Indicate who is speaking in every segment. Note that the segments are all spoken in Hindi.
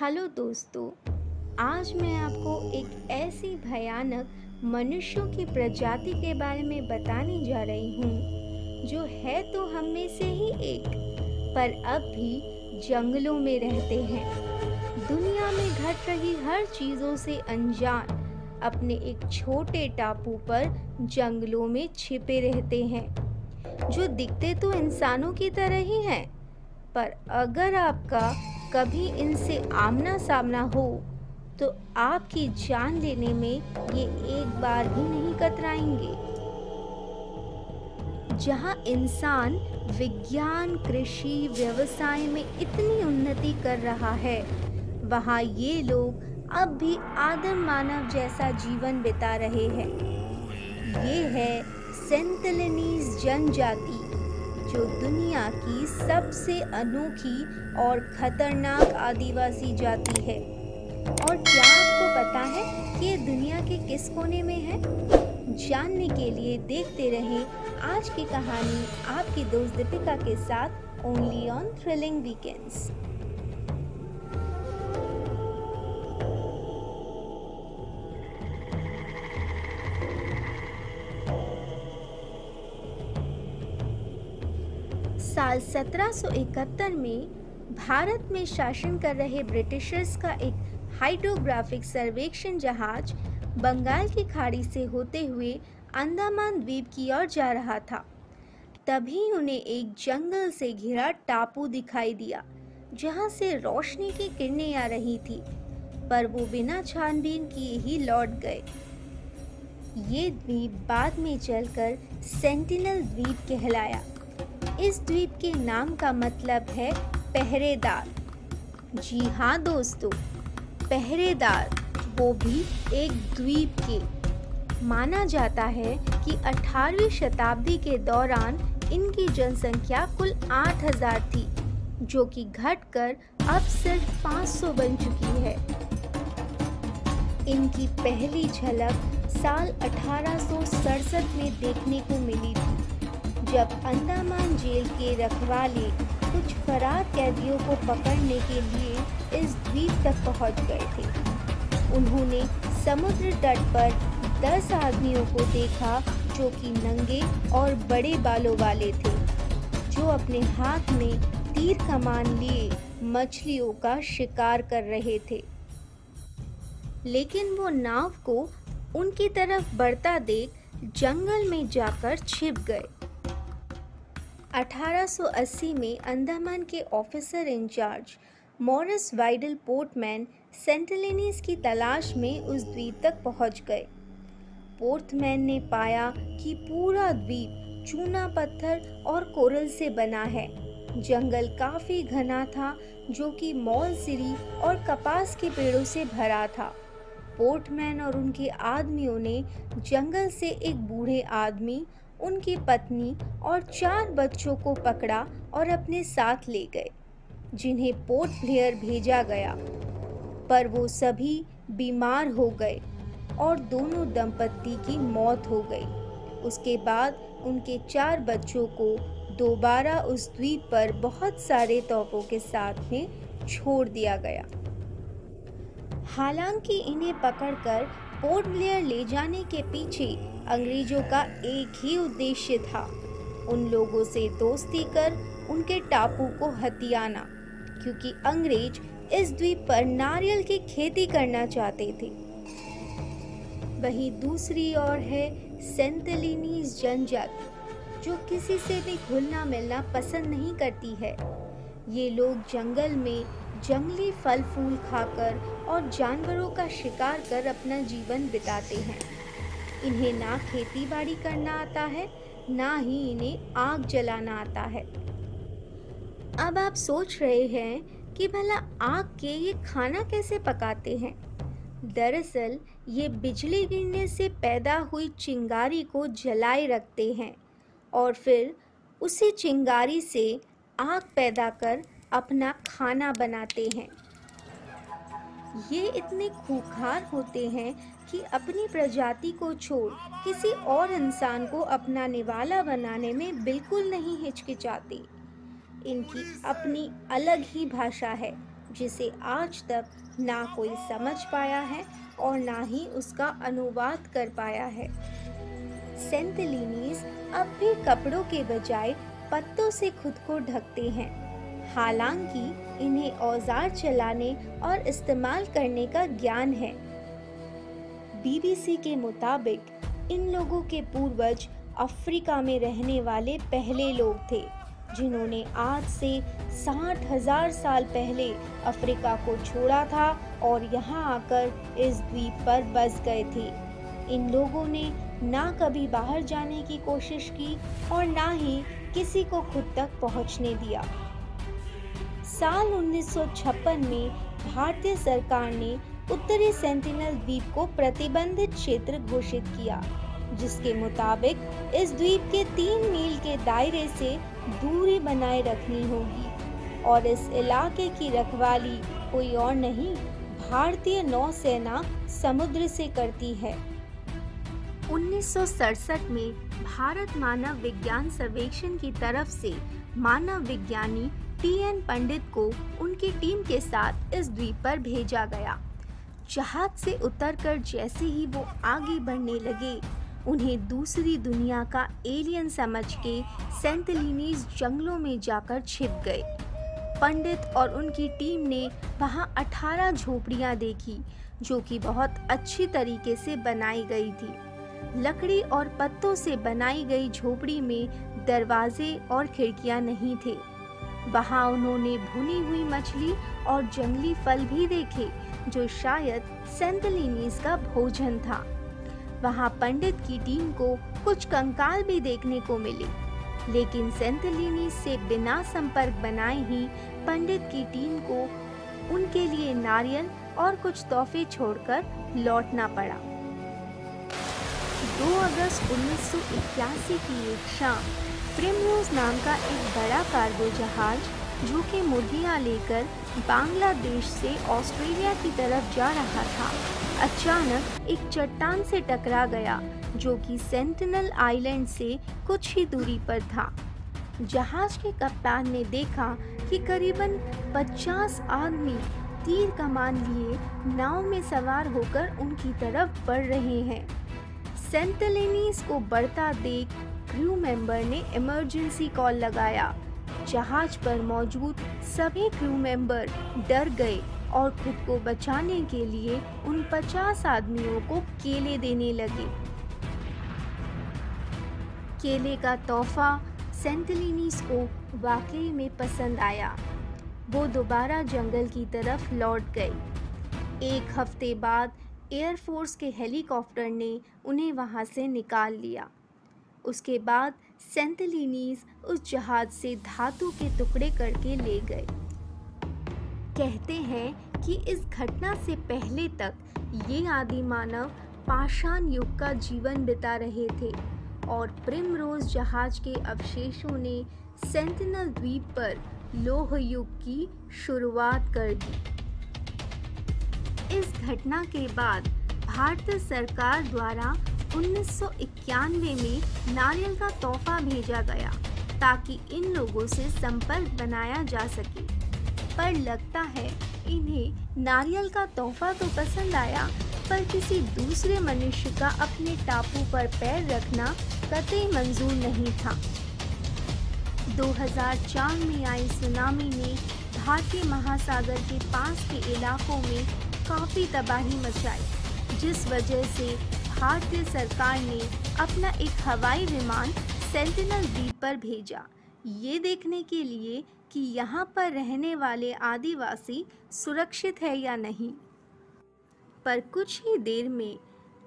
Speaker 1: हेलो दोस्तों, आज मैं आपको एक ऐसी भयानक मनुष्यों की प्रजाति के बारे में बताने जा रही हूँ, जो है तो हम में से ही एक, पर अब भी जंगलों में रहते हैं। दुनिया में घट रही हर चीज़ों से अनजान अपने एक छोटे टापू पर जंगलों में छिपे रहते हैं, जो दिखते तो इंसानों की तरह ही हैं, पर अगर आपका कभी इनसे आमना सामना हो तो आपकी जान लेने में ये एक बार भी नहीं कतराएँगे। जहाँ इंसान विज्ञान, कृषि, व्यवसाय में इतनी उन्नति कर रहा है, वहाँ ये लोग अब भी आदम मानव जैसा जीवन बिता रहे हैं। ये है सेंतलिनीज जनजाति। जो दुनिया की सबसे अनोखी और खतरनाक आदिवासी जाति है। और क्या आपको पता है कि ये दुनिया के किस कोने में है? जानने के लिए देखते रहें आज की कहानी आपकी दोस्त दीपिका के साथ ओनली ऑन थ्रिलिंग वीकेंड्स साल 1771 में भारत में शासन कर रहे ब्रिटिशर्स का एक हाइड्रोग्राफिक सर्वेक्षण जहाज़ बंगाल की खाड़ी से होते हुए अंडमान द्वीप की ओर जा रहा था। तभी उन्हें एक जंगल से घिरा टापू दिखाई दिया, जहाँ से रोशनी की किरणें आ रही थी, पर वो बिना छानबीन किए ही लौट गए। ये द्वीप बाद में चलकर सेंटिनल द्वीप कहलाया। इस द्वीप के नाम का मतलब है पहरेदार। जी हाँ दोस्तों, पहरेदार वो भी एक द्वीप के। माना जाता है कि 18वीं शताब्दी के दौरान इनकी जनसंख्या कुल 8000 थी, जो कि घटकर अब सिर्फ़ 500 बन चुकी है। इनकी पहली झलक साल अठारह सौ सड़सठ में देखने को मिली थी। जब अंडमान जेल के रखवाले कुछ फरार कैदियों को पकड़ने के लिए इस द्वीप तक पहुँच गए थे। उन्होंने समुद्र तट पर दस आदमियों को देखा जो कि नंगे और बड़े बालों वाले थे, जो अपने हाथ में तीर कमान लिए मछलियों का शिकार कर रहे थे। लेकिन वो नाव को उनकी तरफ़ बढ़ता देख जंगल में जाकर छिप गए। 1880 में अंडमान के officer incharge Maurice Vidal Portman Sentinelese की तलाश में उस द्वीप तक पहुँच गए। पोर्टमैन ने पाया कि पूरा द्वीप चूना पत्थर और कोरल से बना है। जंगल काफ़ी घना था, जो कि मॉल सिरी और कपास के पेड़ों से भरा था। पोर्टमैन और उनके आदमियों ने जंगल से एक बूढ़े आदमी उनकी पत्नी और चार बच्चों को पकड़ा और अपने साथ ले गए, जिन्हें पोर्ट ब्लेयर भेजा गया। पर वो सभी बीमार हो गए और दोनों दंपत्ति की मौत हो गई। उसके बाद उनके चार बच्चों को दोबारा उस द्वीप पर बहुत सारे तोपों के साथ में छोड़ दिया गया। हालाँकि इन्हें पकड़कर पोर्ट ब्लेयर ले जाने के पीछे अंग्रेज़ों का एक ही उद्देश्य था, उन लोगों से दोस्ती कर उनके टापू को हथियाना, क्योंकि अंग्रेज़ इस द्वीप पर नारियल की खेती करना चाहते थे। वही दूसरी ओर है सेंतलिनीज जनजाति, जो किसी से भी घुलना मिलना पसंद नहीं करती है। ये लोग जंगल में जंगली फल फूल खाकर और जानवरों का शिकार कर अपना जीवन बिताते हैं। इन्हें ना खेती बाड़ी करना आता है, ना ही इन्हें आग जलाना आता है। अब आप सोच रहे हैं कि भला आग के ये खाना कैसे पकाते हैं? दरअसल, ये बिजली गिरने से पैदा हुई चिंगारी को जलाए रखते हैं और फिर उसी चिंगारी से आग पैदा कर अपना खाना बनाते हैं। ये इतने खूखार होते हैं कि अपनी प्रजाति को छोड़ किसी और इंसान को अपना निवाला बनाने में बिल्कुल नहीं हिचकिचाते। इनकी अपनी अलग ही भाषा है, जिसे आज तक ना कोई समझ पाया है और ना ही उसका अनुवाद कर पाया है। सेंतलिनीज अब भी कपड़ों के बजाय पत्तों से खुद को ढकते हैं। हालाँकि इन्हें औज़ार चलाने और इस्तेमाल करने का ज्ञान है। बीबीसी के मुताबिक, इन लोगों के पूर्वज अफ्रीका में रहने वाले पहले लोग थे, जिन्होंने आज से साठ हज़ार साल पहले अफ्रीका को छोड़ा था और यहाँ आकर इस द्वीप पर बस गए थे। इन लोगों ने ना कभी बाहर जाने की कोशिश की और ना ही किसी को खुद तक पहुँचने दिया। साल 1956 में भारतीय सरकार ने उत्तरी सेंटिनल द्वीप को प्रतिबंधित क्षेत्र घोषित किया, जिसके मुताबिक इस द्वीप के तीन मील के दायरे से दूरी बनाए रखनी होगी और इस इलाके की रखवाली कोई और नहीं, भारतीय नौसेना समुद्र से करती है। उन्नीस सौ सड़सठ में भारत मानव विज्ञान सर्वेक्षण की तरफ़ से मानव विज्ञानी टी एन पंडित को उनकी टीम के साथ इस द्वीप पर भेजा गया। जहाज़ से उतरकर जैसे ही वो आगे बढ़ने लगे, उन्हें दूसरी दुनिया का एलियन समझ के सेंतलिनीज जंगलों में जाकर छिप गए। पंडित और उनकी टीम ने वहाँ 18 झोपड़ियाँ देखी, जो कि बहुत अच्छी तरीके से बनाई गई थी। लकड़ी और पत्तों से बनाई गई झोपड़ी में दरवाजे और खिड़कियाँ नहीं थे। वहाँ उन्होंने भुनी हुई मछली और जंगली फल भी देखे, जो शायद सेंतलिनीज का भोजन था। वहाँ पंडित की टीम को कुछ कंकाल भी देखने को मिले, लेकिन सेंतलिनी से बिना संपर्क बनाए ही पंडित की टीम को उनके लिए नारियल और कुछ तोहफे छोड़कर लौटना पड़ा। 2 अगस्त 1981 की एक शाम प्रिमरोज नाम का एक बड़ा कार्गो जहाज़ जो कि मुर्गियाँ लेकर बांग्लादेश से ऑस्ट्रेलिया की तरफ़ जा रहा था। अचानक एक चट्टान से टकरा गया, जो कि सेंटिनल आइलैंड से कुछ ही दूरी पर था। जहाज़ के कप्तान ने देखा कि करीबन 50 आदमी तीर कमान लिए नाव में सवार होकर उनकी तरफ़ बढ़ रहे हैं। सेंटलिनीस को बढ़ता देख क्रू मेंबर ने इमरजेंसी कॉल लगाया। जहाज़ पर मौजूद सभी क्रू मेंबर डर गए और खुद को बचाने के लिए उन पचास आदमियों को केले देने लगे। केले का तोहफा सेंटलिनीस को वाकई में पसंद आया। वो दोबारा जंगल की तरफ़ लौट गए। एक हफ़्ते बाद एयरफोर्स के हेलीकॉप्टर ने उन्हें वहाँ से निकाल लिया। उसके बाद सेंटलिनीज उस जहाज़ से धातु के टुकड़े करके ले गए। कहते हैं कि इस घटना से पहले तक ये आदि मानव पाषाण युग का जीवन बिता रहे थे और प्रिमरोज जहाज़ के अवशेषों ने सेंटिनल द्वीप पर लोह युग की शुरुआत कर दी। इस घटना के बाद भारत सरकार द्वारा 1991 में नारियल का तोहफा भेजा गया ताकि इन लोगों से संपर्क बनाया जा सके। पर लगता है इन्हें नारियल का तोहफा तो पसंद आया, पर किसी दूसरे मनुष्य का अपने टापू पर पैर रखना कतई मंजूर नहीं था। 2004 में आई सुनामी ने भारतीय महासागर के पास के इलाकों में काफ़ी तबाही मचाई, जिस वजह से भारतीय सरकार ने अपना एक हवाई विमान सेंटिनल द्वीप पर भेजा। ये देखने के लिए कि यहाँ पर रहने वाले आदिवासी सुरक्षित है या नहीं। पर कुछ ही देर में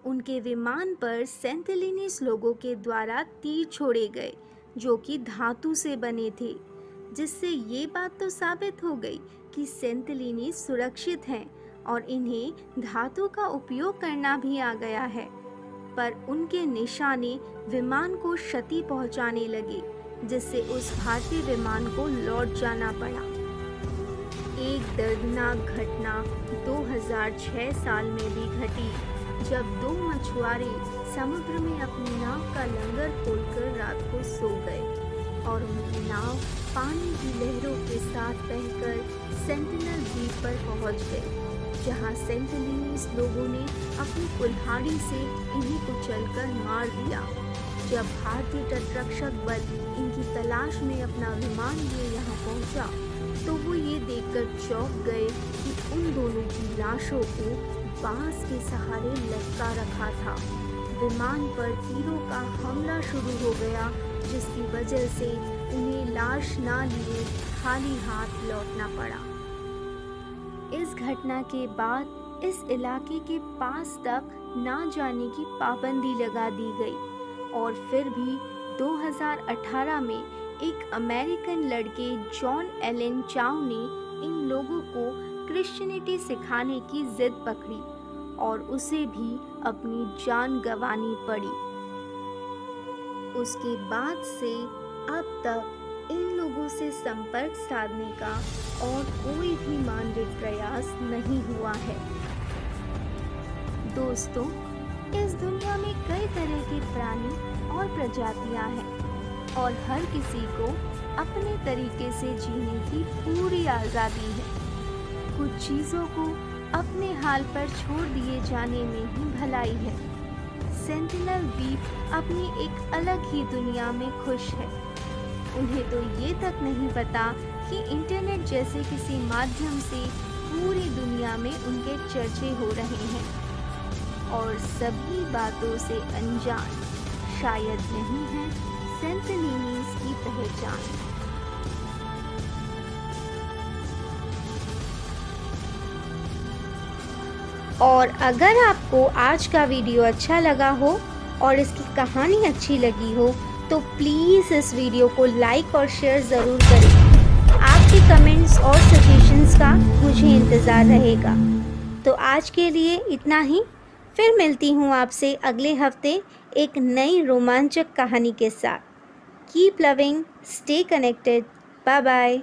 Speaker 1: उनके विमान पर सेंटिलिनिस लोगों के द्वारा तीर छोड़े गए, जो कि धातु से बने थे, जिससे ये बात तो साबित हो गई कि सेंटिलिनी सुरक्षित हैं और इन्हें धातु का उपयोग करना भी आ गया है। पर उनके निशाने विमान को क्षति पहुँचाने लगे, जिससे उस भारतीय विमान को लौट जाना पड़ा। एक दर्दनाक घटना 2006 साल में भी घटी, जब दो मछुआरे समुद्र में अपनी नाव का लंगर खोलकर रात को सो गए और उनकी नाव पानी की लहरों के साथ बहकर सेंटिनल द्वीप पर पहुँच गई। जहाँ सेंटिनीज लोगों ने अपनी कुल्हाड़ी से इन्हीं इन्हें कुचलकर मार दिया। जब भारतीय तटरक्षक बल इनकी तलाश में अपना विमान लिए यहाँ पहुँचा तो वो ये देखकर चौंक गए कि उन दोनों की लाशों को बाँस के सहारे लटका रखा था। विमान पर तीरों का हमला शुरू हो गया, जिसकी वजह से उन्हें लाश ना लिए खाली हाथ लौटना पड़ा। इस घटना के बाद इस इलाके के पास तक ना जाने की पाबंदी लगा दी गई और फिर भी 2018 में एक अमेरिकन लड़के जॉन एलन चाउ ने इन लोगों को क्रिश्चियनिटी सिखाने की जिद पकड़ी और उसे भी अपनी जान गंवानी पड़ी। उसके बाद से अब तक लोगों से संपर्क साधने का और कोई भी मानवीय प्रयास नहीं हुआ है। दोस्तों, इस दुनिया में कई तरह के प्राणी और प्रजातियाँ हैं और हर किसी को अपने तरीके से जीने की पूरी आज़ादी है। कुछ चीज़ों को अपने हाल पर छोड़ दिए जाने में ही भलाई है। सेंटिनल द्वीप अपनी एक अलग ही दुनिया में खुश है। उन्हें तो ये तक नहीं पता कि इंटरनेट जैसे किसी माध्यम से पूरी दुनिया में उनके चर्चे हो रहे हैं। और सभी बातों से अनजान, शायद नहीं है सेंटनीनीज की पहचान। और अगर आपको आज का वीडियो अच्छा लगा हो और इसकी कहानी अच्छी लगी हो तो प्लीज़ इस वीडियो को लाइक और शेयर ज़रूर करें। आपके कमेंट्स और सजेशंस का मुझे इंतज़ार रहेगा। तो आज के लिए इतना ही। फिर मिलती हूँ आपसे अगले हफ़्ते एक नई रोमांचक कहानी के साथ। Keep loving stay connected bye bye